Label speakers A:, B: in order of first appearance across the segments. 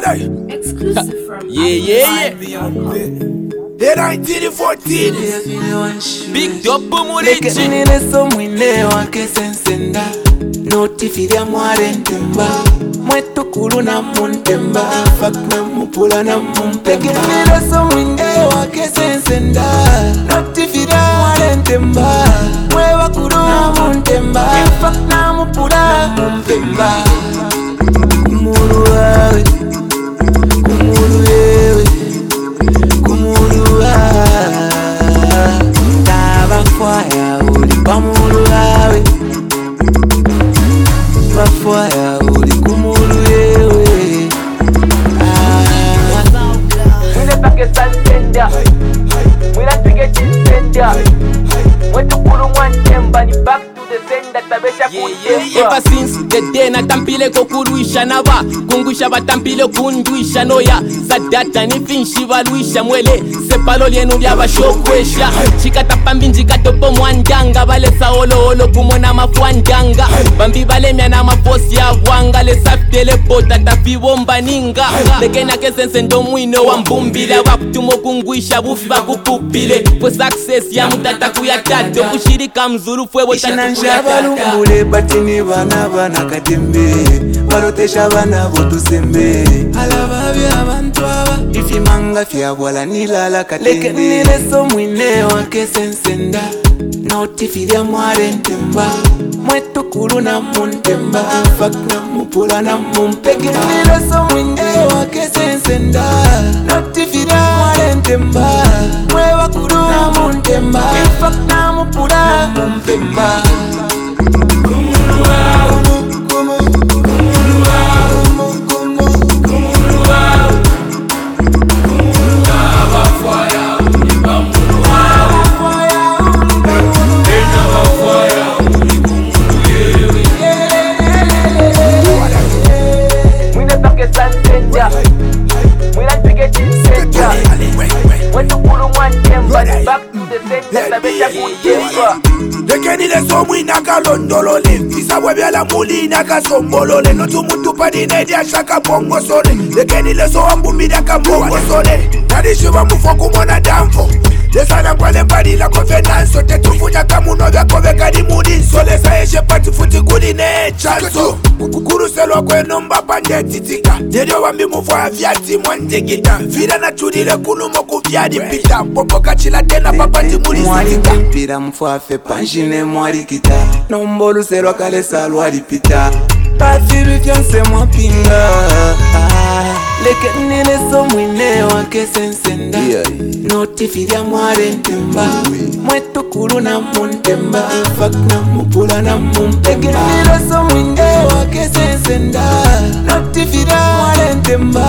A: Friday. Exclusive from Yeah, yeah, yeah. Then I did it for teens. Big dopo mulichi. Nileso mwine wake
B: sensenda. Notifi
A: vya
B: mware ntemba. Mwetu kulu na muntemba. Fuck na mupula na mumpemba. Nileso mwine wake sensenda. Notifi vya mware ntemba.
C: ever since the day natambile kokulwisha nava kungwisha vatambile kundwisha noya sadata ni finshi valwisha mwele sepalo lyenu lyavaxokwexa xikatapambi ndzikatopomwandyanga valesaholoholo kumwe na mafuwandyanga bambi balemya na maposi ya bwanga lesapitele pota tapi bombaninga lekenake sense ndo mwino wa mbumbile bakutuma okungwisha bufi bakupupile fwe saksesi ya mutata kuya tate obushirika mzuru fwe
B: batini bana bana katembe balotesha bana botusembe ifimanga fyabwala nilala katembe mwine wake sensenda notifilya mwarentembao mwetukulu nammuntemba fakna mupula namumpegemiroso mwingi wakesensenda notifira mwalentemba mwebakulu namuntemba fakna mupula namumpemba
A: ndekenile somwinakalondolole isabwebyala mulinakasombolole notu mutu padinediashaka mbongosole ndekenile sowambumbidaka mbongosole tadishuba mufokumona damfo lesana kwalembadila kofenanso tetufunyaka munovyakovekad ngiphethe phansi futhi kulinejaso ukukhuluselwa kwenombaba ndiyadidika ndelyo wambi mufayafyatimwa
B: ndigida vila nathulile kulumo kuvyalipita popokachilatena papandimulisiikapira mufafe panjine mwalikita nomboluselwa kalesa lwalipita pasilu vyonse mwapinga leke nineso mwine wake sensenda notifilya mwale ntemba mukulona muntemba efakna mukulana mumpegera miroso mwinge wakesesenda notifira walentemba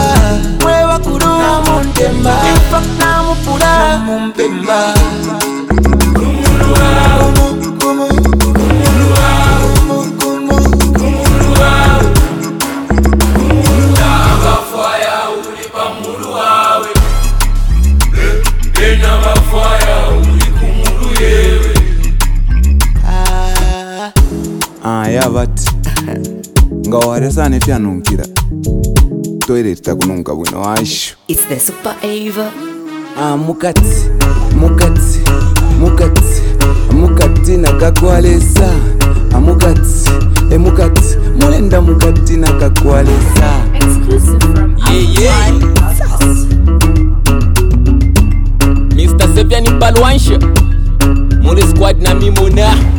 B: na namuntemba efakna mupula mumpemba
D: abati ngawaresa
E: netyanhukira toilet takunomuka bwino wacho
D: ah, mukati mukati mukati mukati nakakwalesa amukati ah, emukati eh, mulenda
A: mukati nakakwalesa yeah, yeah. mr sevyani balwansha muri squad na mimona